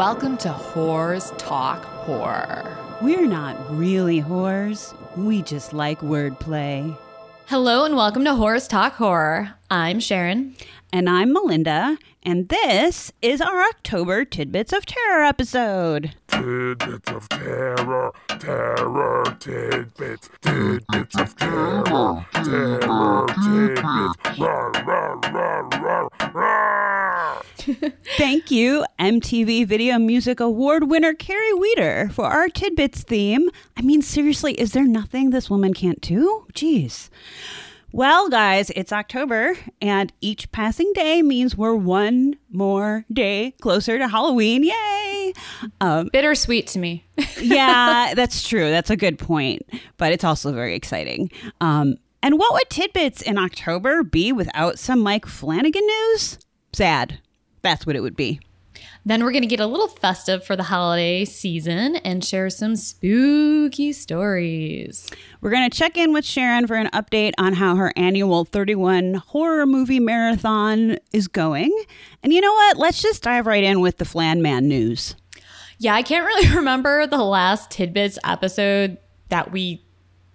Welcome to Whores Talk Horror. We're not really whores. We just like wordplay. Hello and welcome to Whores Talk Horror. I'm Sharon. And I'm Melinda, and this is our October Tidbits of Terror episode. Tidbits of terror, terror, tidbits, tidbits of terror, terror, tidbits, rah, rah, rah, rah, rah. Thank you, MTV Video Music Award winner Carrie Weeder, for our Tidbits theme. I mean, seriously, is there nothing this woman can't do? Jeez. Well, guys, it's October, and each passing day means we're one more day closer to Halloween. Yay! Um, Bittersweet to me. yeah, that's true. That's a good point, but it's also very exciting. Um, and what would tidbits in October be without some Mike Flanagan news? Sad. That's what it would be. Then we're going to get a little festive for the holiday season and share some spooky stories. We're going to check in with Sharon for an update on how her annual 31 horror movie marathon is going. And you know what? Let's just dive right in with the Flan Man news. Yeah, I can't really remember the last Tidbits episode that we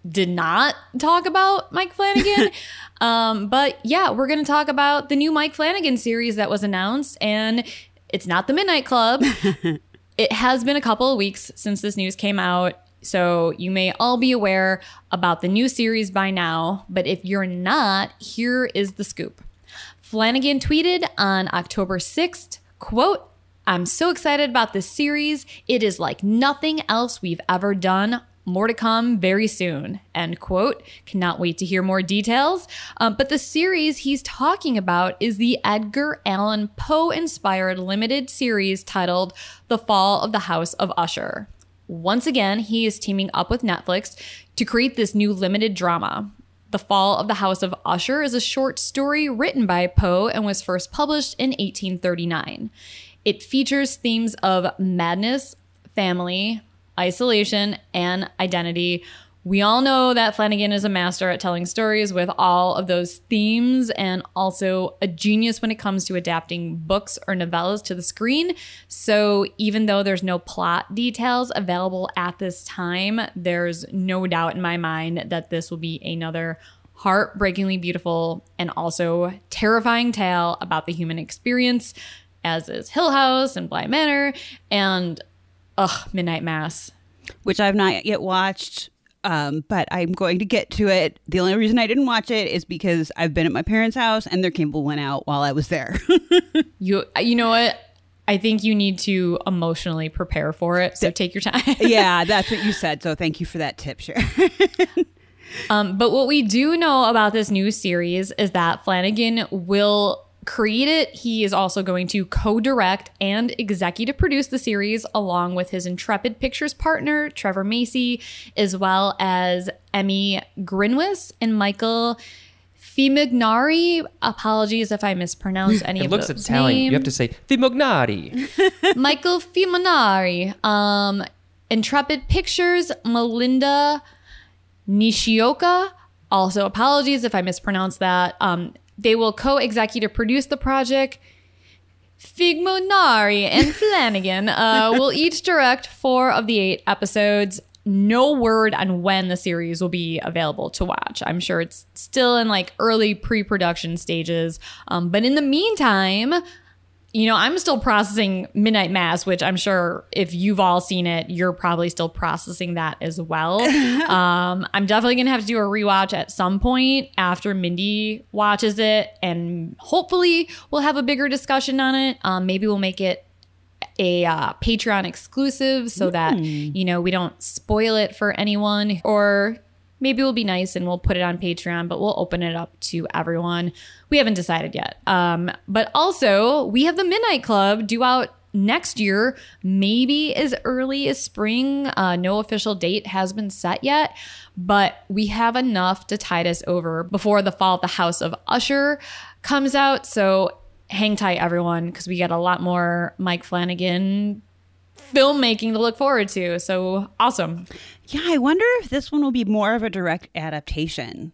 did not talk about Mike Flanagan. um, but yeah, we're going to talk about the new Mike Flanagan series that was announced. And it's not the Midnight Club. it has been a couple of weeks since this news came out. So you may all be aware about the new series by now. But if you're not, here is the scoop. Flanagan tweeted on October 6th, quote, I'm so excited about this series. It is like nothing else we've ever done. More to come very soon. End quote. Cannot wait to hear more details. Um, but the series he's talking about is the Edgar Allan Poe inspired limited series titled The Fall of the House of Usher. Once again, he is teaming up with Netflix to create this new limited drama. The Fall of the House of Usher is a short story written by Poe and was first published in 1839. It features themes of madness, family, isolation, and identity. We all know that Flanagan is a master at telling stories with all of those themes and also a genius when it comes to adapting books or novellas to the screen. So, even though there's no plot details available at this time, there's no doubt in my mind that this will be another heartbreakingly beautiful and also terrifying tale about the human experience, as is Hill House and Bly Manor and ugh, Midnight Mass. which I've not yet watched. Um, but I'm going to get to it. The only reason I didn't watch it is because I've been at my parents' house and their cable went out while I was there. You you know what? I think you need to emotionally prepare for it. So take your time. yeah, that's what you said. So thank you for that tip, Sharon. Um, but what we do know about this new series is that Flanagan will create it. He is also going to co direct and executive produce the series along with his Intrepid Pictures partner, Trevor Macy, as well as Emmy Grinwis and Michael Fimognari. Apologies if I mispronounce any It of looks those Italian. You have to say Fimognari. Michael Fimonari, um, Intrepid Pictures, Melinda Nishioka. Also, apologies if I mispronounce that. Um, they will co-executive produce the project. Figmonari and Flanagan uh, will each direct four of the eight episodes. No word on when the series will be available to watch. I'm sure it's still in like early pre-production stages. Um, but in the meantime, you know, I'm still processing Midnight Mass, which I'm sure if you've all seen it, you're probably still processing that as well. um, I'm definitely gonna have to do a rewatch at some point after Mindy watches it, and hopefully we'll have a bigger discussion on it. Um, maybe we'll make it a uh, Patreon exclusive so that you know we don't spoil it for anyone, or maybe we'll be nice and we'll put it on Patreon, but we'll open it up to everyone. We haven't decided yet. Um, but also, we have the Midnight Club due out next year, maybe as early as spring. Uh, no official date has been set yet, but we have enough to tide us over before the fall of the House of Usher comes out. So hang tight, everyone, because we got a lot more Mike Flanagan filmmaking to look forward to. So awesome. yeah, I wonder if this one will be more of a direct adaptation,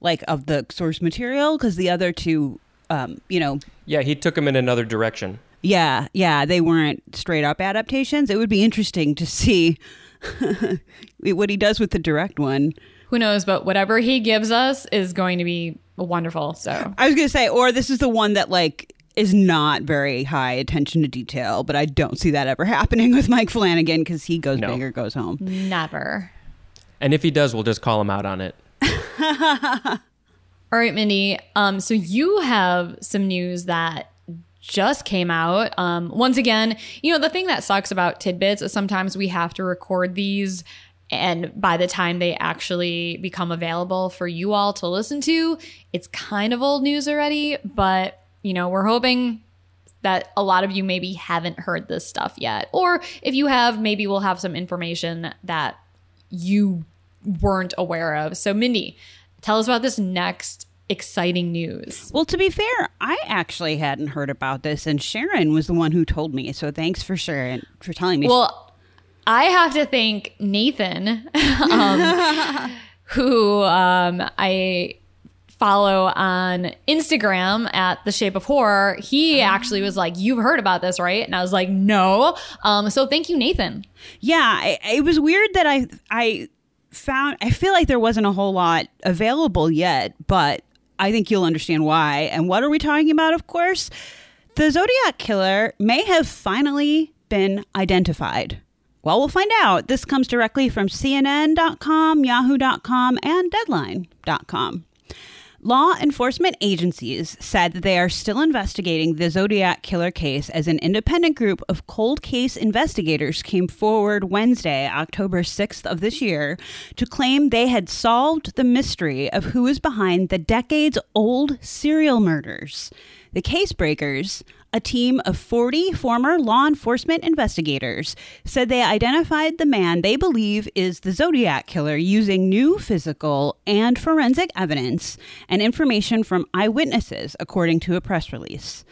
like of the source material, because the other two, um, you know, yeah, he took him in another direction. Yeah, yeah, they weren't straight up adaptations. It would be interesting to see what he does with the direct one. Who knows? But whatever he gives us is going to be wonderful. So I was going to say, or this is the one that like is not very high attention to detail, but I don't see that ever happening with Mike Flanagan because he goes No. big or goes home. never. And if he does, we'll just call him out on it. All right, Mindy. Um, so you have some news that just came out. Um, once again, you know, the thing that sucks about tidbits is sometimes we have to record these and by the time they actually become available for you all to listen to, it's kind of old news already, but you know, we're hoping that a lot of you maybe haven't heard this stuff yet. Or if you have, maybe we'll have some information that you weren't aware of. So, Mindy, tell us about this next exciting news. Well, to be fair, I actually hadn't heard about this, and Sharon was the one who told me. So thanks for sharing for telling me. Well, I have to thank Nathan, um, who um, I follow on Instagram at the Shape of Horror. He actually was like, "You've heard about this, right?" And I was like, "No." Um, so thank you, Nathan. yeah, I, it was weird that I I found. I feel like there wasn't a whole lot available yet, but I think you'll understand why. And what are we talking about? Of course, the Zodiac killer may have finally been identified. Well, we'll find out. This comes directly from CNN.com, Yahoo.com, and Deadline.com. Law enforcement agencies said that they are still investigating the Zodiac killer case as an independent group of cold case investigators came forward Wednesday, October 6th of this year, to claim they had solved the mystery of who is behind the decades old serial murders. The Casebreakers, a team of 40 former law enforcement investigators, said they identified the man they believe is the Zodiac killer using new physical and forensic evidence and information from eyewitnesses, according to a press release.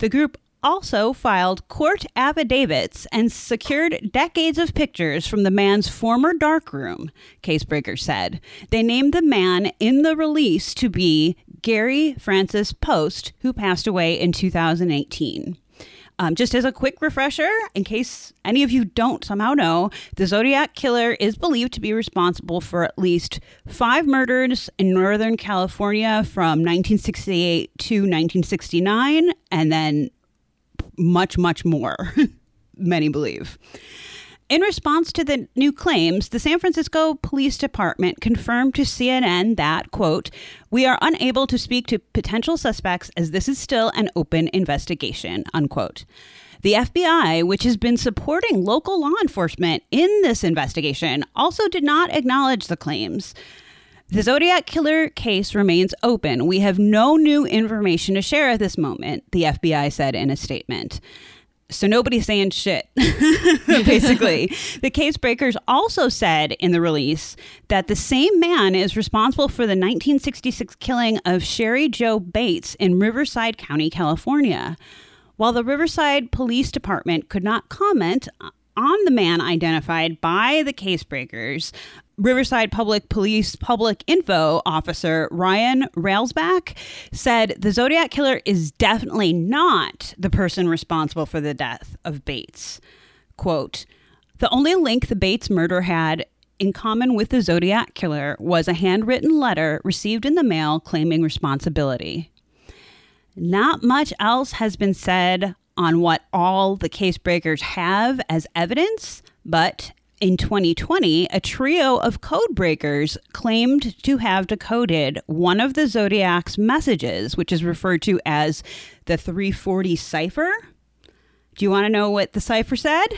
The group also filed court affidavits and secured decades of pictures from the man's former darkroom, Casebreaker said. They named the man in the release to be Gary Francis Poste, who passed away in 2018. Um, just as a quick refresher, in case any of you don't somehow know, the Zodiac Killer is believed to be responsible for at least five murders in Northern California from 1968 to 1969, and then much, much more, many believe. In response to the new claims, the San Francisco Police Department confirmed to CNN that, quote, we are unable to speak to potential suspects as this is still an open investigation, unquote. The FBI, which has been supporting local law enforcement in this investigation, also did not acknowledge the claims. The Zodiac Killer case remains open. We have no new information to share at this moment, the FBI said in a statement. So nobody's saying shit, basically. the case breakers also said in the release that the same man is responsible for the 1966 killing of Cheri Jo Bates in Riverside County, California. While the Riverside Police Department could not comment on the man identified by the case breakers, Riverside Public Police Public Info Officer Ryan Railsback said the Zodiac Killer is definitely not the person responsible for the death of Bates. Quote, the only link the Bates murder had in common with the Zodiac Killer was a handwritten letter received in the mail claiming responsibility. Not much else has been said on what all the case breakers have as evidence, but in 2020, a trio of code breakers claimed to have decoded one of the Zodiac's messages, which is referred to as the 340 cipher. Do you want to know what the cipher said?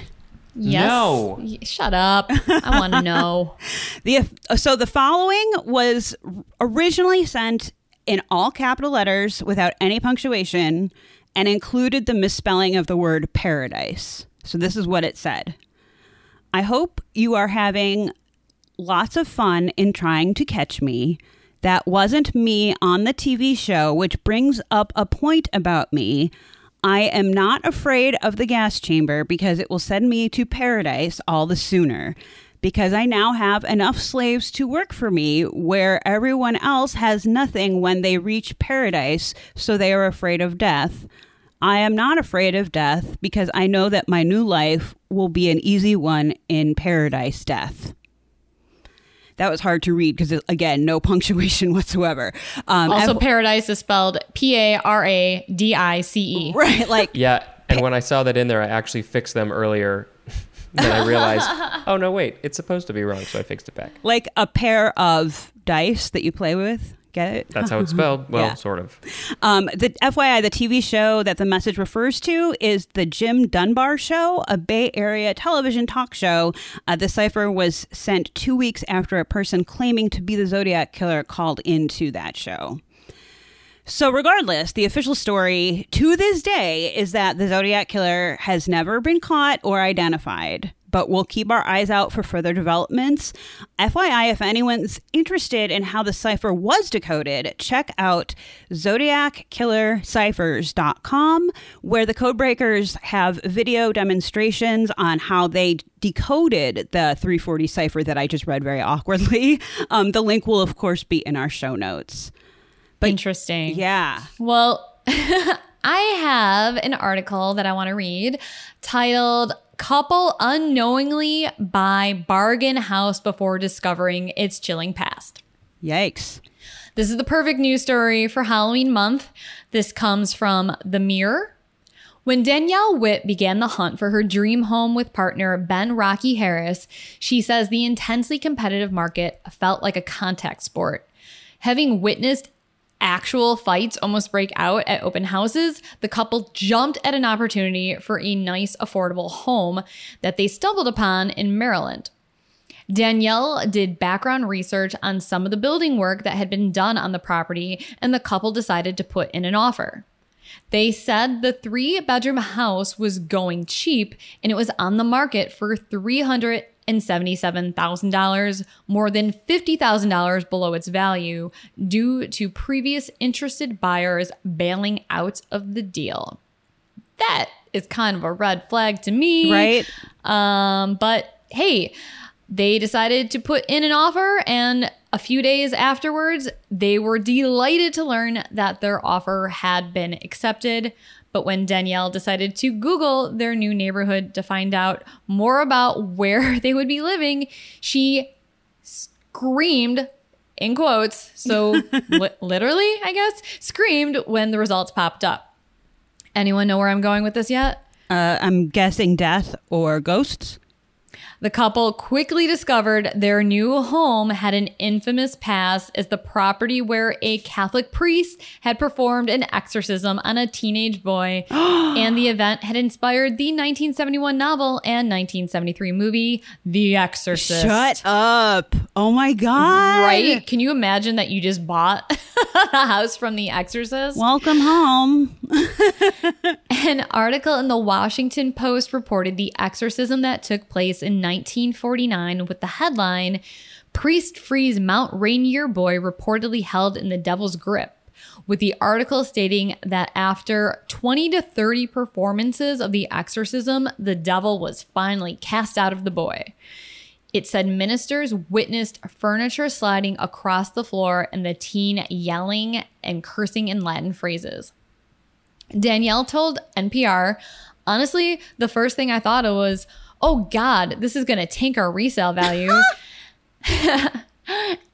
Yes. No. Shut up. I want to know. The so the following was originally sent in all capital letters without any punctuation and included the misspelling of the word paradise. So this is what it said. I hope you are having lots of fun in trying to catch me. That wasn't me on the TV show, which brings up a point about me. I am not afraid of the gas chamber because it will send me to paradise all the sooner. Because I now have enough slaves to work for me where everyone else has nothing when they reach paradise, so they are afraid of death. I am not afraid of death because I know that my new life will be an easy one in paradise death. That was hard to read because, again, no punctuation whatsoever. Um, Also, F- paradise is spelled P A R A D I C E. right, like Yeah, and when I saw that in there, I actually fixed them earlier. then I realized, oh no, wait, it's supposed to be wrong, so I fixed it back. like a pair of dice that you play with. Get it? That's how it's spelled. Well, Yeah. sort of. Um, the FYI, the TV show that the message refers to is the Jim Dunbar Show, a Bay Area television talk show. Uh, the cipher was sent two weeks after a person claiming to be the Zodiac killer called into that show. So, regardless, the official story to this day is that the Zodiac killer has never been caught or identified, but we'll keep our eyes out for further developments. FYI, if anyone's interested in how the cipher was decoded, check out zodiackillerciphers.com, where the codebreakers have video demonstrations on how they decoded the 340 cipher that I just read very awkwardly. Um, the link will, of course, be in our show notes. But, Interesting. Yeah. Well, I have an article that I want to read titled Couple Unknowingly Buy Bargain House Before Discovering Its Chilling Past. Yikes. This is the perfect news story for Halloween month. This comes from The Mirror. When Danielle Witt began the hunt for her dream home with partner Ben Rocky Harris, she says the intensely competitive market felt like a contact sport. Having witnessed actual fights almost break out at open houses, the couple jumped at an opportunity for a nice, affordable home that they stumbled upon in Maryland. Danielle did background research on some of the building work that had been done on the property, and the couple decided to put in an offer. They said the three bedroom house was going cheap and it was on the market for $377,000, more than $50,000 below its value, due to previous interested buyers bailing out of the deal. That is kind of a red flag to me. Right? Um, but hey, they decided to put in an offer, and a few days afterwards, they were delighted to learn that their offer had been accepted. But when Danielle decided to Google their new neighborhood to find out more about where they would be living, she screamed in quotes, so li- literally, I guess, screamed when the results popped up. Anyone know where I'm going with this yet? Uh, I'm guessing death or ghosts. The couple quickly discovered their new home had an infamous past as the property where a Catholic priest had performed an exorcism on a teenage boy, and the event had inspired the 1971 novel and 1973 movie The Exorcist. Shut up. Oh my God. Right? Can you imagine that you just bought a house from The Exorcist? Welcome home. An article in the Washington Post reported the exorcism that took place in 1949 with the headline Priest frees Mount Rainier boy reportedly held in the devil's grip. With the article stating that after 20 to 30 performances of the exorcism, the devil was finally cast out of the boy. It said ministers witnessed furniture sliding across the floor and the teen yelling and cursing in Latin phrases. Danielle told NPR, honestly, the first thing I thought of was, oh God, this is going to tank our resale value.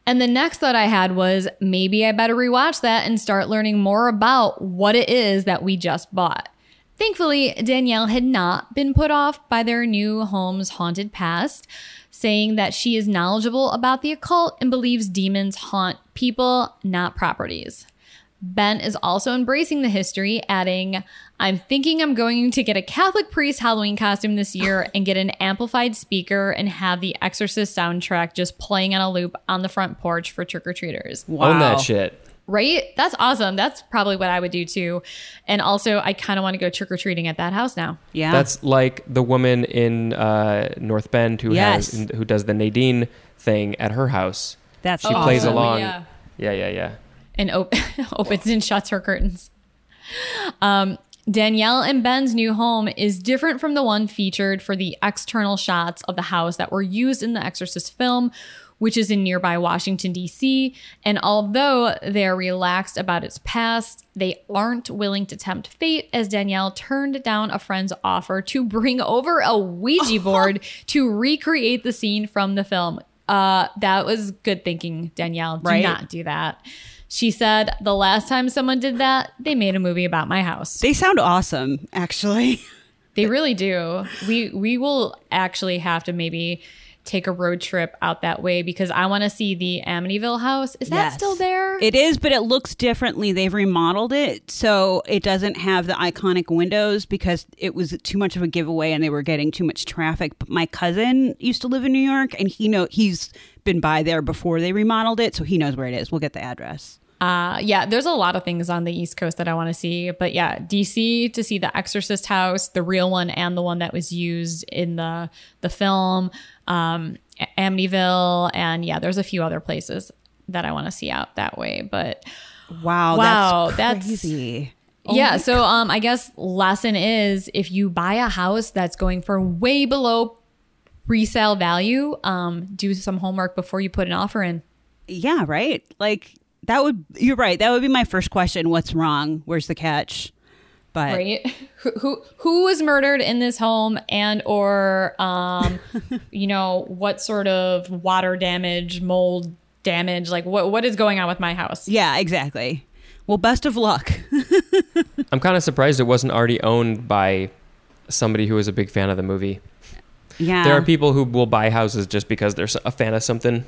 and the next thought I had was, maybe I better rewatch that and start learning more about what it is that we just bought. Thankfully, Danielle had not been put off by their new home's haunted past, saying that she is knowledgeable about the occult and believes demons haunt people, not properties. Ben is also embracing the history, adding, I'm thinking I'm going to get a Catholic priest Halloween costume this year and get an amplified speaker and have the Exorcist soundtrack just playing on a loop on the front porch for trick or treaters. Wow. Own that shit. Right? That's awesome. That's probably what I would do too. And also, I kind of want to go trick or treating at that house now. Yeah. That's like the woman in uh, North Bend who Yes. has who does the Nadine thing at her house. That's She plays along. Yeah. Yeah, yeah, yeah. And op- opens and shuts her curtains. Um, Danielle and Ben's new home is different from the one featured for the external shots of the house that were used in the Exorcist film, which is in nearby Washington, D.C. And although they're relaxed about its past, they aren't willing to tempt fate as Danielle turned down a friend's offer to bring over a Ouija board to recreate the scene from the film. Uh, that was good thinking, Danielle. Do Right? not do that. She said, the last time someone did that, they made a movie about my house. They sound awesome, actually. They really do. We we will actually have to maybe take a road trip out that way because I want to see the Amityville house. Is that Yes. still there? It is, but it looks differently. They've remodeled it so it doesn't have the iconic windows because it was too much of a giveaway and they were getting too much traffic. But my cousin used to live in New York and he know he's been by there before they remodeled it, so he knows where it is. We'll get the address. Uh, yeah, there's a lot of things on the East Coast that I want to see. But yeah, DC to see the Exorcist house, the real one and the one that was used in the the film, um, Amityville, and yeah, there's a few other places that I want to see out that way. But Wow, Wow, that's that's- crazy. yeah, so um, I guess lesson is if you buy a house that's going for way below resale value, um, do some homework before you put an offer in. Yeah, right? Like that would you're right. That would be my first question. What's wrong? Where's the catch? But right who, who who was murdered in this home and or um you know what sort of water damage mold damage like what what is going on with my house yeah, exactly. Well, best of luck. I'm kind of surprised it wasn't already owned by somebody who was a big fan of the movie. yeah. There are people who will buy houses just because they're a fan of something.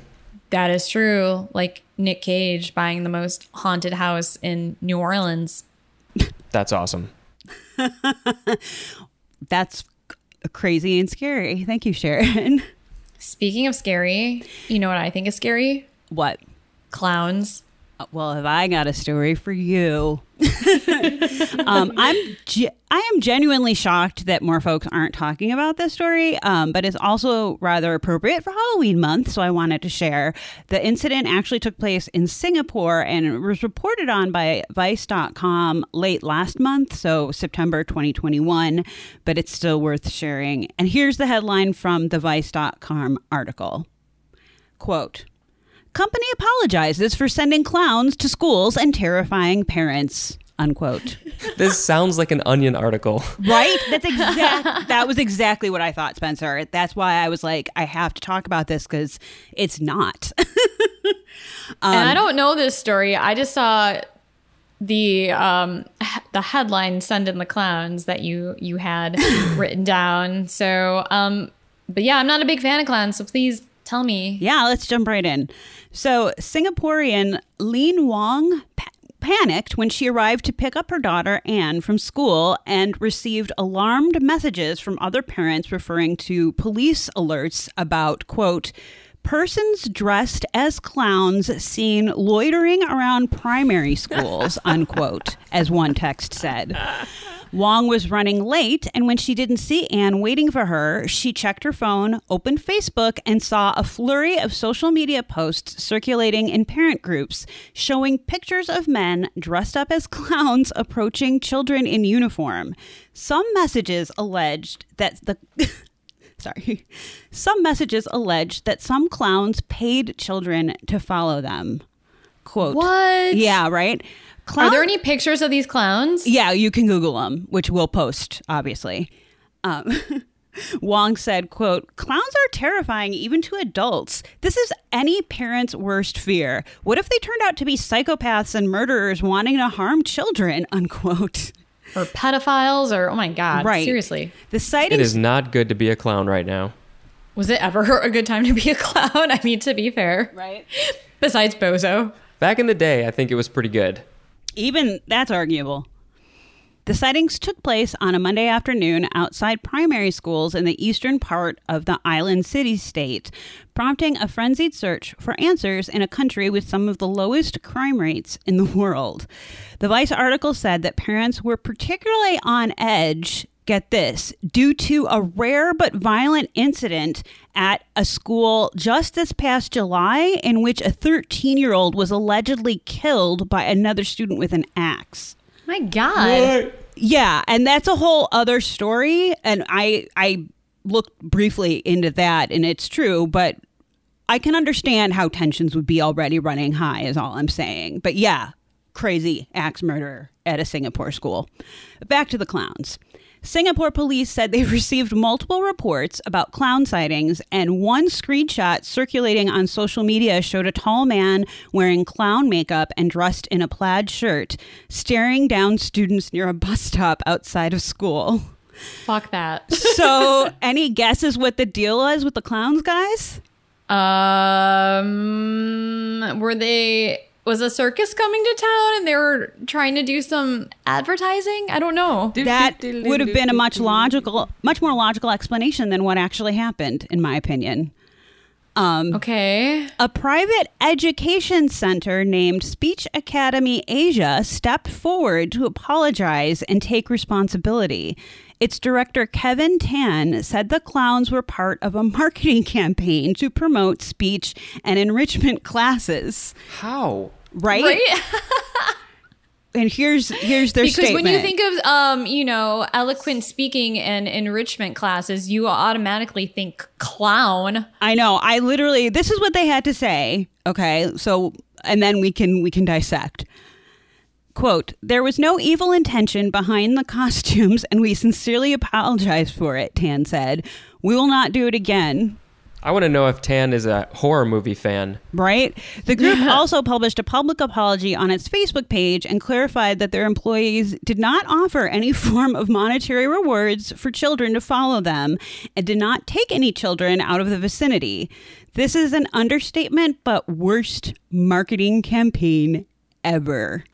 That is true like nick cage buying the most haunted house in new orleans That's awesome. That's crazy and scary. Thank you, Sharon. speaking of scary you know what i think is scary what? clowns Well, have I got a story for you? um, I'm ge- I am genuinely shocked that more folks aren't talking about this story, um, but it's also rather appropriate for Halloween month, so I wanted to share. The incident actually took place in Singapore and was reported on by Vice.com late last month, so September 2021, but it's still worth sharing. And here's the headline from the Vice.com article. Quote Company apologizes for sending clowns to schools and terrifying parents. Unquote. This sounds like an onion article. Right? That's exact. that was exactly what I thought, Spencer. That's why I was like, I have to talk about this because it's not. and I don't know this story. I just saw the um the headline "Send in the clowns" that you you had written down. So um, but yeah, I'm not a big fan of clowns. So please tell me. yeah, let's jump right in. So, Singaporean Lin Wong pa- panicked when she arrived to pick up her daughter Anne from school and received alarmed messages from other parents referring to police alerts about, quote, persons dressed as clowns seen loitering around primary schools, unquote, as one text said. Wong was running late, and when she didn't see Anne waiting for her, she checked her phone, opened Facebook, and saw a flurry of social media posts circulating in parent groups showing pictures of men dressed up as clowns approaching children in uniform. Some messages alleged that the sorry. Some messages alleged that some clowns paid children to follow them. Quote. What? Yeah, right? Are there any pictures of these clowns? yeah, you can Google them, which we'll post, obviously. Um, Wong said, quote, clowns are terrifying even to adults. This is any parent's worst fear. What if they turned out to be psychopaths and murderers wanting to harm children, unquote. Or pedophiles? Or oh my god! Right. Seriously, The sightings It is not good to be a clown right now. was it ever a good time to be a clown? I mean, to be fair, right. besides Bozo. Back in the day, I think it was pretty good. Even that's arguable. The sightings took place on a Monday afternoon outside primary schools in the eastern part of the island city state, prompting a frenzied search for answers in a country with some of the lowest crime rates in the world. The Vice article said that parents were particularly on edge. Get this, due to a rare but violent incident at a school just this past July, in which a 13 year old was allegedly killed by another student with an axe. My god. What? Yeah, and that's a whole other story and I I looked briefly into that and it's true, but I can understand how tensions would be already running high, is all I'm saying. But yeah, crazy axe murder at a Singapore school. Back to the clowns. Singapore police said they received multiple reports about clown sightings, and one screenshot circulating on social media showed a tall man wearing clown makeup and dressed in a plaid shirt staring down students near a bus stop outside of school. Fuck that. So, any guesses what the deal was with the clowns, guys? Um, were they? Was a circus coming to town and they were trying to do some advertising? I don't know. That would have been a much logical, much more logical explanation than what actually happened, in my opinion. Um, Okay. A private education center named Speech Academy Asia stepped forward to apologize and take responsibility. Its director, Kevin Tan, said the clowns were part of a marketing campaign to promote speech and enrichment classes. How? Right? Right? And here's here's their because statement. when you think of um, you know, eloquent speaking and enrichment classes, you automatically think clown. I know. I literally this is what they had to say. Okay. So and then we can we can dissect. Quote, there was no evil intention behind the costumes and we sincerely apologize for it, Tan said. We will not do it again. I want to know if Tan is a horror movie fan. Right? The group also published a public apology on its Facebook page and clarified that their employees did not offer any form of monetary rewards for children to follow them and did not take any children out of the vicinity. This is an understatement, but worst marketing campaign ever.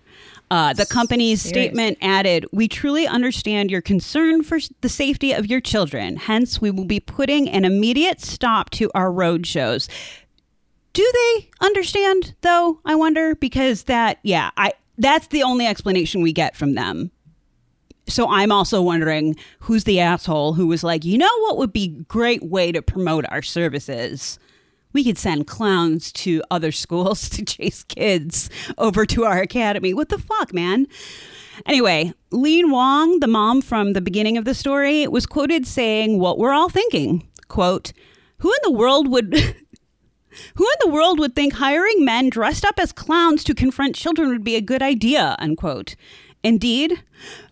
Uh, the company's Serious. statement added, We truly understand your concern for the safety of your children. Hence, we will be putting an immediate stop to our road shows. Do they understand, though? I wonder because that, yeah, I that's the only explanation we get from them. So I'm also wondering who's the asshole who was like, you know what would be great way to promote our services? We could send clowns to other schools to chase kids over to our academy. What the fuck, man? Anyway, Lean Wong, the mom from the beginning of the story, was quoted saying what we're all thinking. Quote, who in the world would who in the world would think hiring men dressed up as clowns to confront children would be a good idea? Unquote. Indeed.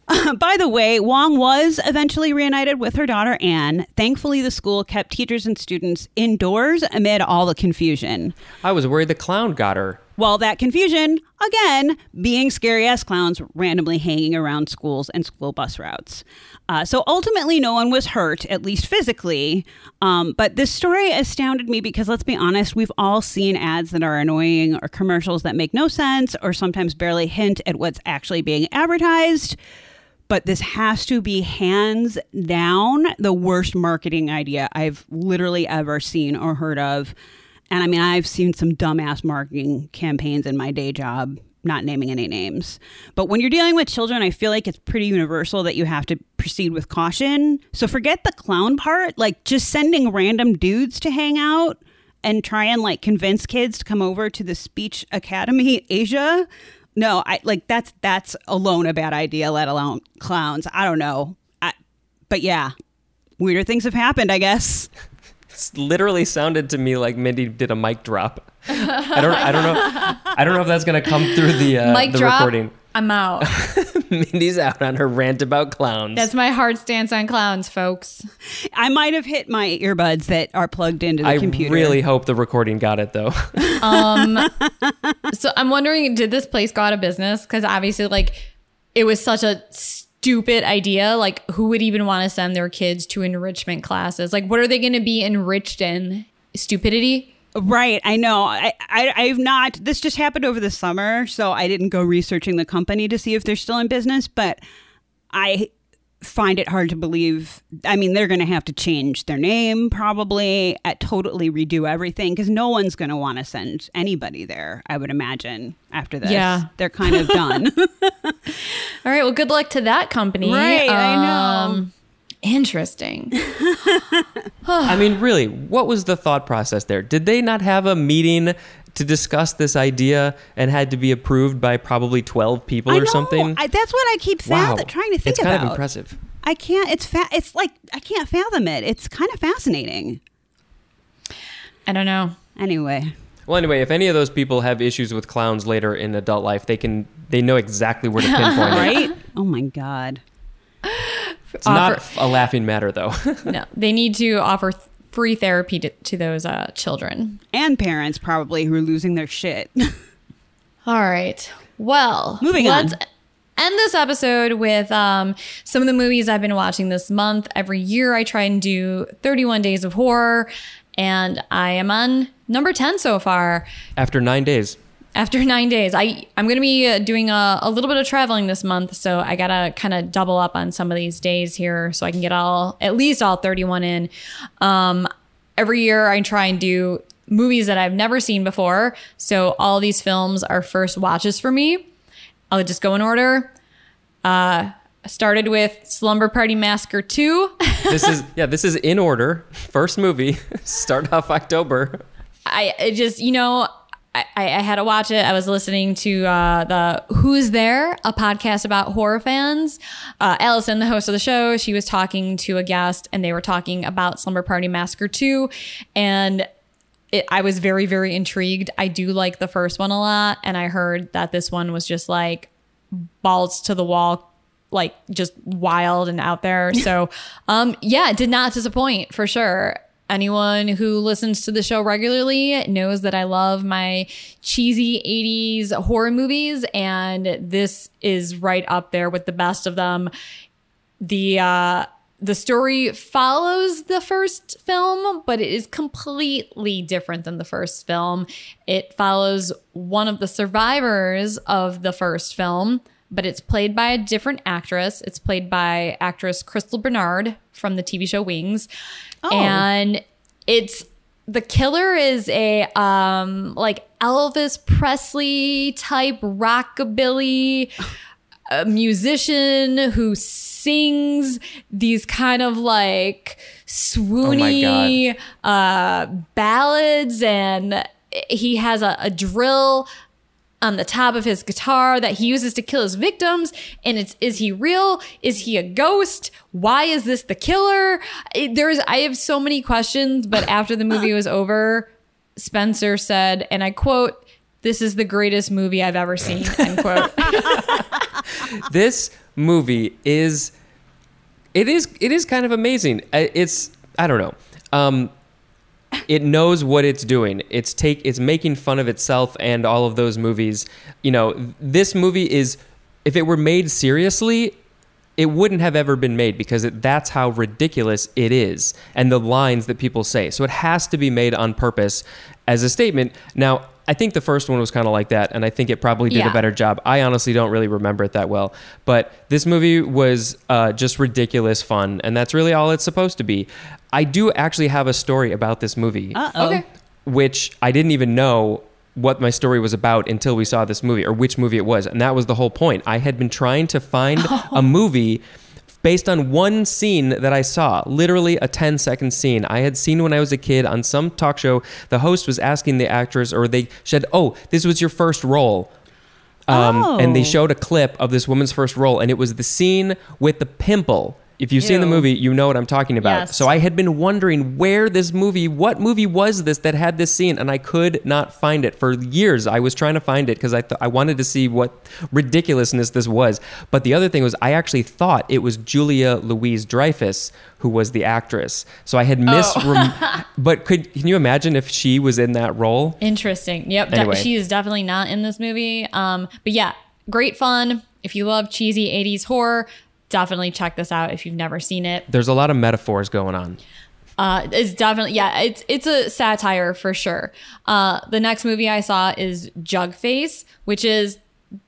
by the way, Wong was eventually reunited with her daughter Anne. Thankfully, the school kept teachers and students indoors amid all the confusion. I was worried the clown got her. Well, that confusion, again, being scary ass clowns randomly hanging around schools and school bus routes. Uh, so ultimately, no one was hurt, at least physically. Um, but this story astounded me because let's be honest, we've all seen ads that are annoying or commercials that make no sense or sometimes barely hint at what's actually being advertised. But this has to be hands down the worst marketing idea I've literally ever seen or heard of. And I mean, I've seen some dumbass marketing campaigns in my day job, not naming any names. But when you're dealing with children, I feel like it's pretty universal that you have to proceed with caution. So forget the clown part, like just sending random dudes to hang out and try and like convince kids to come over to the Speech Academy Asia. No, I like that's that's alone a bad idea, let alone clowns. I don't know. I, but yeah, weirder things have happened, I guess. It's literally sounded to me like Mindy did a mic drop. I don't. I don't know. I don't know if that's gonna come through the uh, Mic the drop. recording. I'm out. Mindy's out on her rant about clowns. That's my hard stance on clowns, folks. I might have hit my earbuds that are plugged into the I computer. I really hope the recording got it though. Um, so I'm wondering, did this place go out of business? Because obviously, like, it was such a stupid idea. Like, who would even want to send their kids to enrichment classes? Like, what are they going to be enriched in? Stupidity? Right, I know. I, I I've not. This just happened over the summer, so I didn't go researching the company to see if they're still in business. But I find it hard to believe. I mean, they're going to have to change their name probably, at totally redo everything because no one's going to want to send anybody there. I would imagine after this. Yeah. they're kind of done. All right. Well, good luck to that company. Right, I know. Um, Interesting. I mean, really, what was the thought process there? Did they not have a meeting to discuss this idea and had to be approved by probably twelve people I or know. something? I, that's what I keep wow, fa- trying to think it's kind of impressive. I can't. It's fa- It's like I can't fathom it. It's kind of fascinating. I don't know. Anyway, Well, anyway, if any of those people have issues with clowns later in adult life, they can they know exactly where to pinpoint it. right? oh my god. It's not a laughing matter, though. no, they need to offer th- free therapy to, to those uh, children. And parents probably who are losing their shit. All right. Well, Moving let's on. end this episode with um, some of the movies I've been watching this month. Every year I try and do 31 days of horror, and I am on number 10 so far. After nine days, After nine days, I I'm gonna be uh, doing a, a little bit of traveling this month, so I gotta kind of double up on some of these days here, so I can get all at least all 31 in. Um, every year I try and do movies that I've never seen before, so all these films are first watches for me. I'll just go in order. Uh, started with Slumber Party Massacre 2. this is yeah, this is in order. First movie, start off October. I just, you know, I, I had to watch it. I was listening to uh, the Who's There, a podcast about horror fans. Uh, Allison, the host of the show, she was talking to a guest and they were talking about Slumber Party Massacre 2. And it, I was very, very intrigued. I do like the first one a lot. And I heard that this one was just like balls to the wall like just wild and out there so um yeah it did not disappoint for sure anyone who listens to the show regularly knows that i love my cheesy 80s horror movies and this is right up there with the best of them the uh the story follows the first film, but it is completely different than the first film. It follows one of the survivors of the first film, but it's played by a different actress. It's played by actress Crystal Bernard from the TV show Wings. And it's the killer is a um like Elvis Presley type rockabilly musician who sings these kind of like swoony uh, ballads, and he has a, a drill on the top of his guitar that he uses to kill his victims. And it's is he real? Is he a ghost? Why is this the killer? It- There's I have so many questions, but after the movie was over, Spencer said, and I quote. This is the greatest movie I've ever seen. End quote. this movie is it is it is kind of amazing it's i don't know um it knows what it's doing it's take it's making fun of itself and all of those movies you know this movie is if it were made seriously it wouldn't have ever been made because it, that's how ridiculous it is and the lines that people say. So it has to be made on purpose as a statement. Now, I think the first one was kind of like that, and I think it probably did Yeah. a better job. I honestly don't really remember it that well, but this movie was uh, just ridiculous fun, and that's really all it's supposed to be. I do actually have a story about this movie Uh oh. Okay. which I didn't even know what my story was about until we saw this movie or which movie it was. And that was the whole point. I had been trying to find a movie based on one scene that I saw, literally a 10 second scene. I had seen when I was a kid on some talk show, the host was asking the actress, or they said, Oh, this was your first role. Um, And they Oh. showed a clip of this woman's first role, and it was the scene with the pimple. If you've seen the movie, you know what I'm talking about. Yes. So I had been wondering where this movie, what movie was this that had this scene, and I could not find it for years. I was trying to find it because I th- I wanted to see what ridiculousness this was. But the other thing was, I actually thought it was Julia Louise Dreyfus who was the actress. So I had mis. but could can you imagine if she was in that role? Interesting. Yep. de- Anyway. she is definitely not in this movie. Um, but yeah, great fun. If you love cheesy 80s horror, definitely check this out if you've never seen it. There's a lot of metaphors going on. Uh, it's definitely yeah, it's it's a satire for sure. Uh, the next movie I saw is Jug Face, which is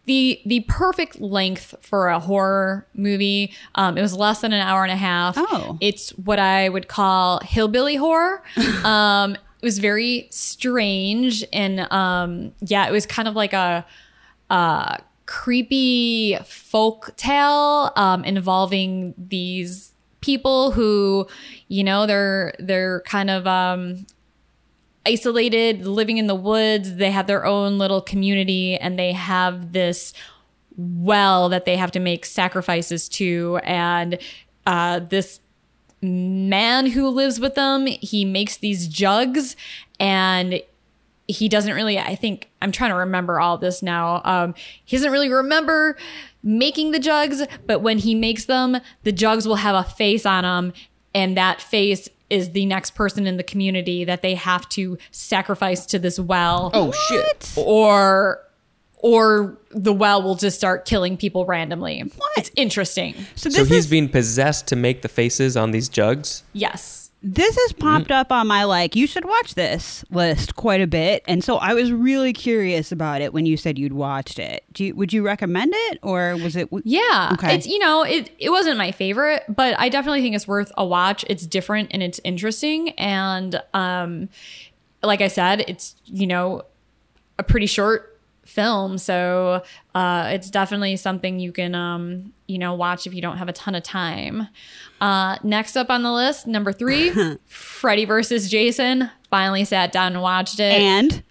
the the perfect length for a horror movie. Um, it was less than an hour and a half. Oh. it's what I would call hillbilly horror. um, it was very strange and um, yeah, it was kind of like a uh, creepy folk tale um, involving these people who, you know, they're they're kind of um, isolated, living in the woods. They have their own little community, and they have this well that they have to make sacrifices to, and uh, this man who lives with them he makes these jugs and he doesn't really i think i'm trying to remember all this now um, he doesn't really remember making the jugs but when he makes them the jugs will have a face on them and that face is the next person in the community that they have to sacrifice to this well Oh shit! or or the well will just start killing people randomly What? it's interesting So So this he's is being possessed to make the faces on these jugs. yes this has popped up on my like you should watch this list quite a bit, and so I was really curious about it when you said you'd watched it. Do you, would you recommend it, or was it? Yeah. Okay. It's you know, it it wasn't my favorite, but I definitely think it's worth a watch. It's different and it's interesting and um like I said, it's you know, a pretty short film, so uh it's definitely something you can um you know, watch if you don't have a ton of time. Uh next up on the list, number 3, Freddy versus Jason. Finally sat down and watched it And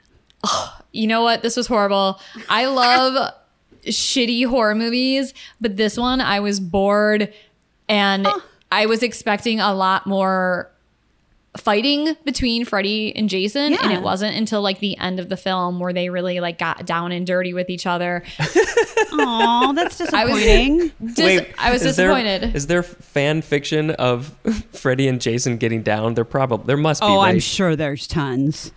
you know what? This was horrible. I love shitty horror movies, but this one I was bored and I was expecting a lot more fighting between Freddy and Jason and it wasn't until like the end of the film where they really like got down and dirty with each other. oh, that's was- disappointing. Dis- I was is there- disappointed. is there fan fiction of Freddy and Jason getting down? There probably there must be. oh, I'm sure there's tons.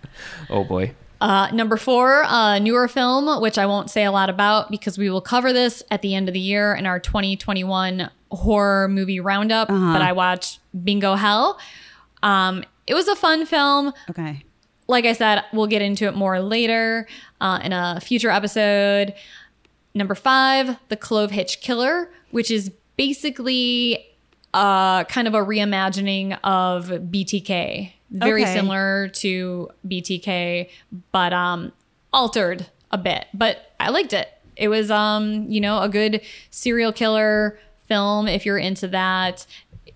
Oh boy. Uh, number four, a newer film, which I won't say a lot about because we will cover this at the end of the year in our 2021 horror movie roundup. But I watched Bingo Hell. Um, it was a fun film. Okay. Like I said, we'll get into it more later uh, in a future episode. Number five, The Clove Hitch Killer, which is basically uh, kind of a reimagining of BTK. Very Okay. similar to BTK, but um, altered a bit. But I liked it. It was, um, you know, a good serial killer film if you're into that.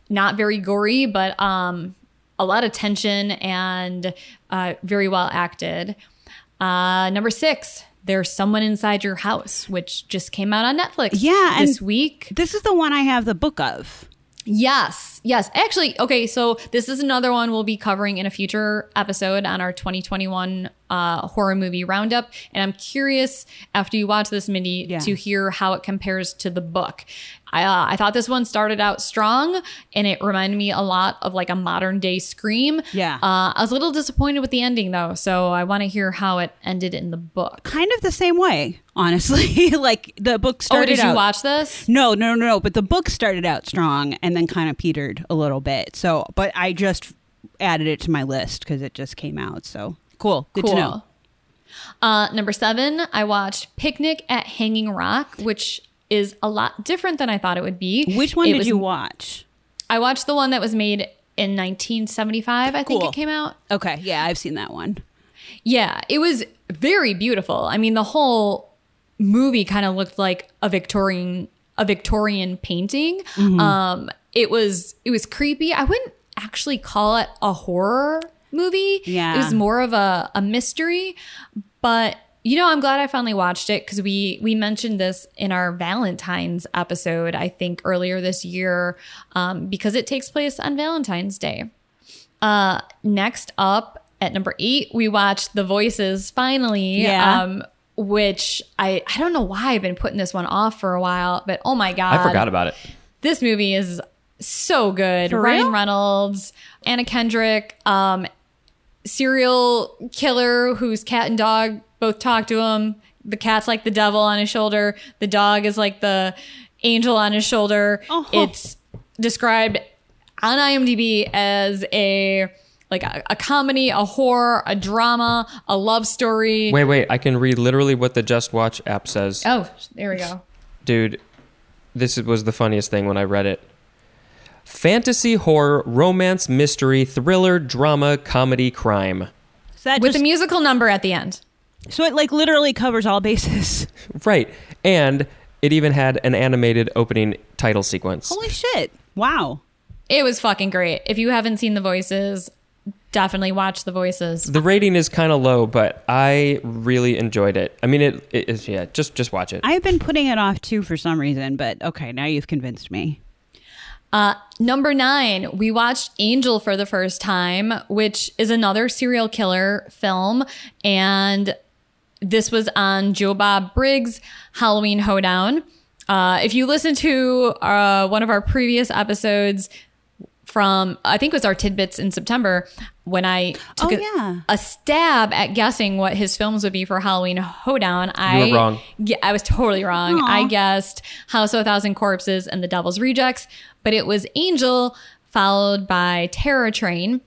Not very gory, but um, a lot of tension and uh, very well acted. Uh, number six, There's Someone Inside Your House, which just came out on Netflix Yeah, this week. This is the one I have the book of. Yes, yes. Actually, okay, so this is another one we'll be covering in a future episode on our 2021 uh, horror movie roundup. And I'm curious, after you watch this, Mindy, Yeah. to hear how it compares to the book. I, uh, I thought this one started out strong and it reminded me a lot of like a modern day Scream. Yeah. Uh, I was a little disappointed with the ending though, so I want to hear how it ended in the book. Kind of the same way, honestly. like the book started. Oh, started did you out. watch this? No, no, no, no. But the book started out strong and then kind of petered a little bit. So, but I just added it to my list because it just came out. So cool. Good to know. Uh, number seven, I watched Picnic at Hanging Rock, which is a lot different than I thought it would be. Which one It did was- you watch? I watched the one that was made in 1975. I think it came out. Okay, yeah, I've seen that one. Yeah, it was very beautiful. I mean, the whole movie kind of looked like a Victorian a Victorian painting. Mm-hmm. Um, it was it was creepy. I wouldn't actually call it a horror movie. Yeah. it was more of a a mystery. But you know, I'm glad I finally watched it because we we mentioned this in our Valentine's episode. I think earlier this year um, because it takes place on Valentine's Day. Uh, next up at number eight, we watched The Voices finally. Yeah. Um, which I I don't know why I've been putting this one off for a while, but oh my god, I forgot about it. this movie is so good. For Ryan real? Reynolds, Anna Kendrick, um, serial killer whose cat and dog both talk to him. The cat's like the devil on his shoulder. The dog is like the angel on his shoulder. Oh. It's described on IMDb as a like a, a comedy, a horror, a drama, a love story. Wait, wait. I can read literally what the Just Watch app says. Oh, there we go. Dude, this was the funniest thing when I read it. Fantasy, horror, romance, mystery, thriller, drama, comedy, crime. So that With just, a musical number at the end. So it like literally covers all bases. Right. And it even had an animated opening title sequence. Holy shit! Wow. It was fucking great. If you haven't seen The Voices, definitely watch The Voices. The rating is kind of low, but I really enjoyed it. I mean, it, it is yeah. Just just watch it. I've been putting it off too for some reason, but okay, now you've convinced me. Uh, number nine, we watched Angel for the first time, which is another serial killer film. And this was on Joe Bob Briggs' Halloween Hoedown. Uh, if you listen to uh, one of our previous episodes from, I think it was our tidbits in September, when I took Oh, a, yeah. a stab at guessing what his films would be for Halloween Hoedown, I were wrong. Yeah, I was totally wrong. Aw. I guessed House of a Thousand Corpses and The Devil's Rejects, but it was Angel followed by Terror Train.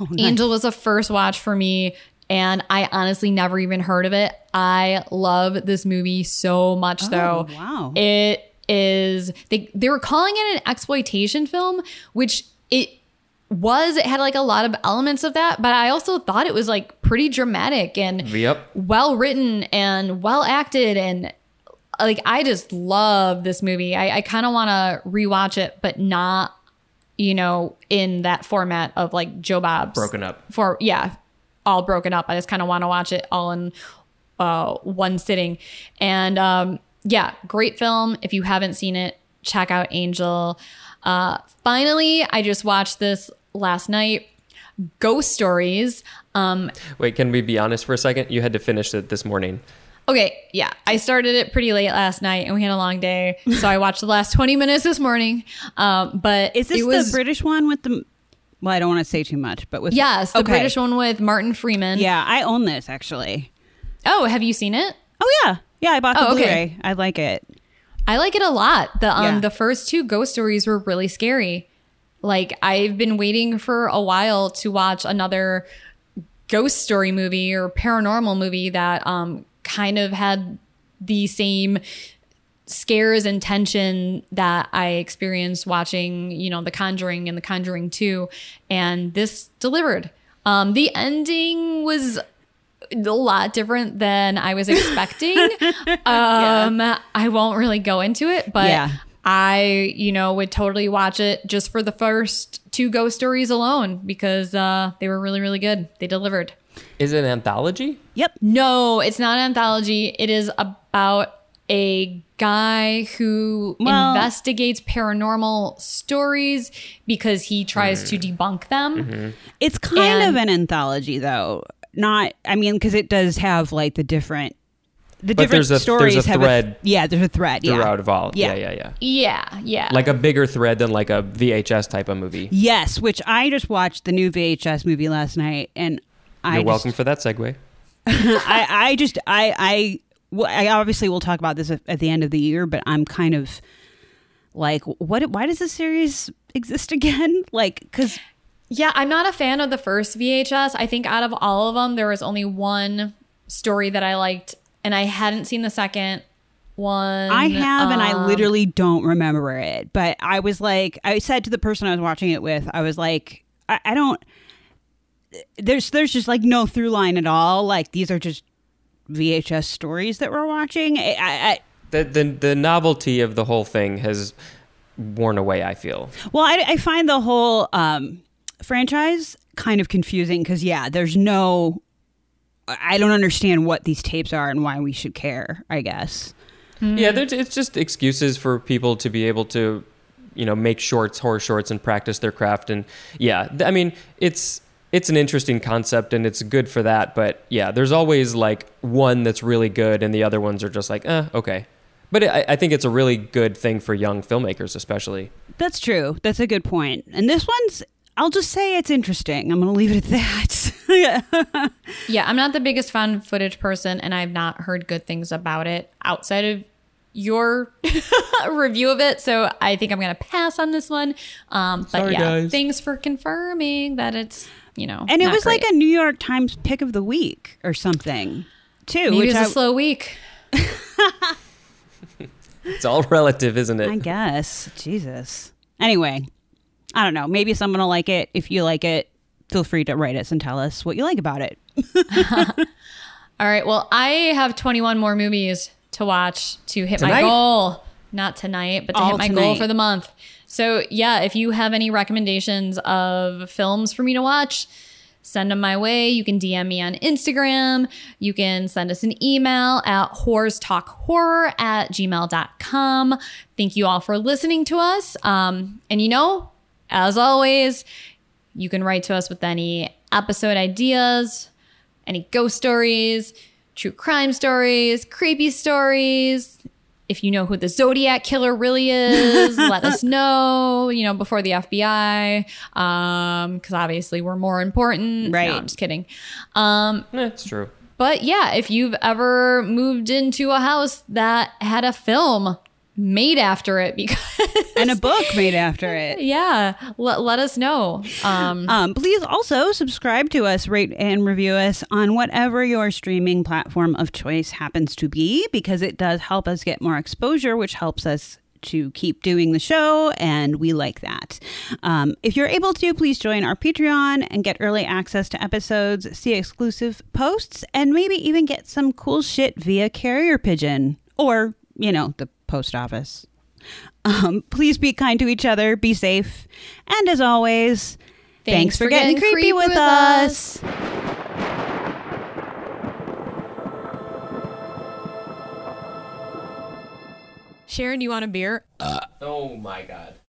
Oh, nice. Angel was a first watch for me, and I honestly never even heard of it. I love this movie so much, oh, though. Oh, wow. It is they they were calling it an exploitation film, which it was. It had like a lot of elements of that, but I also thought it was like pretty dramatic and Yep. well written and well acted and like I just love this movie. I, I kind of want to rewatch it, but not you know in that format of like Joe Bob's Broken up. for yeah, all broken up. I just kind of want to watch it all in uh, one sitting. And um, yeah, great film. If you haven't seen it, check out Angel. Uh, finally, I just watched this last night. Ghost Stories. Um, Wait, can we be honest for a second? You had to finish it this morning. okay, yeah, I started it pretty late last night, and we had a long day, so I watched the last twenty minutes this morning. Um, but Is this it was, the British one with the? Well, I don't want to say too much, but with Yes, the Okay. British one with Martin Freeman. Yeah, I own this actually. Oh, have you seen it? Oh yeah, yeah. I bought the Oh, okay. Blu-ray. I like it. I like it a lot. The um Yeah. the first two ghost stories were really scary. Like I've been waiting for a while to watch another ghost story movie or paranormal movie that um kind of had the same scares and tension that I experienced watching, you know, The Conjuring and The Conjuring 2 and this delivered. Um the ending was a lot different than I was expecting. um, I won't really go into it, but Yeah. I, you know, would totally watch it just for the first two ghost stories alone because uh, they were really, really good. They delivered. Is it an anthology? Yep. No, it's not an anthology. It is about a guy who Well- investigates paranormal stories because he tries to mm-hmm. debunk them. Mm-hmm. It's kind And- of an anthology, though. Not, I mean, because it does have like the different, the But different there's a- stories there's a have thread yeah, there's a thread. Yeah. Throughout of all. Yeah. Yeah, yeah, yeah. Yeah, yeah. Like a bigger thread than like a VHS type of movie. Yes, which I just watched the new VHS movie last night, and I You're just- welcome for that segue. I, I just I I well, I obviously will talk about this at the end of the year, but I'm kind of like, what? Why does this series exist again? Like, because Yeah, I'm not a fan of the first VHS. I think out of all of them, there was only one story that I liked, and I hadn't seen the second one. I have, and I Um, literally don't remember it. But I was like, I said to the person I was watching it with, I was like, I, I don't. There's there's just like no through line at all. Like these are just VHS stories that we're watching. I, I, I The, the the novelty of the whole thing has worn away. I feel. Well, I, I find the whole um, franchise kind of confusing because, yeah, there's no. I don't understand what these tapes are and why we should care, I guess. Yeah, there's, it's just excuses for people to be able to, you know, make shorts, horror shorts, and practice their craft. And yeah, I mean, it's it's an interesting concept and it's good for that. But yeah, there's always like one that's really good, and the other ones are just like, eh, okay. But I, I think it's a really good thing for young filmmakers, especially. That's true. That's a good point. And this one's, I'll just say it's interesting. I'm going to leave it at that. Yeah, I'm not the biggest found footage person, and I've not heard good things about it outside of your review of it. So I think I'm gonna pass on this one. Um, but Sorry, yeah, guys. thanks for confirming that it's you know. and it not was like a New York Times pick of the week or something, too. maybe which it's a I, slow week. It's all relative, isn't it? I guess. Jesus. Anyway, I don't know. Maybe someone will like it. If you like it, feel free to write us and tell us what you like about it. All right. Well, I have 21 more movies to watch to hit my goal. Not tonight, but to All hit my goal for the month. So, yeah, if you have any recommendations of films for me to watch, send them my way. You can DM me on Instagram. You can send us an email at horrorstalkhorror at gmail.com. Thank you all for listening to us. Um, and you know, as always, you can write to us with any episode ideas, any ghost stories, true crime stories, creepy stories. If you know who the Zodiac killer really is, let us know, you know, before the FBI. Um, because obviously we're more important. Right. No, I'm just kidding. Um, That's true. but yeah, if you've ever moved into a house that had a film made after it because and a book made after it. yeah, let, let us know. Um, Um, please also subscribe to us, rate and review us on whatever your streaming platform of choice happens to be, because it does help us get more exposure, which helps us to keep doing the show, and we like that. Um, if you're able to, please join our Patreon and get early access to episodes, see exclusive posts, and maybe even get some cool shit via carrier pigeon or, you know, the post office. Um, please be kind to each other, be safe, and as always, thanks, for getting, creepy, with, us. Sharon, you want a beer? Oh my god.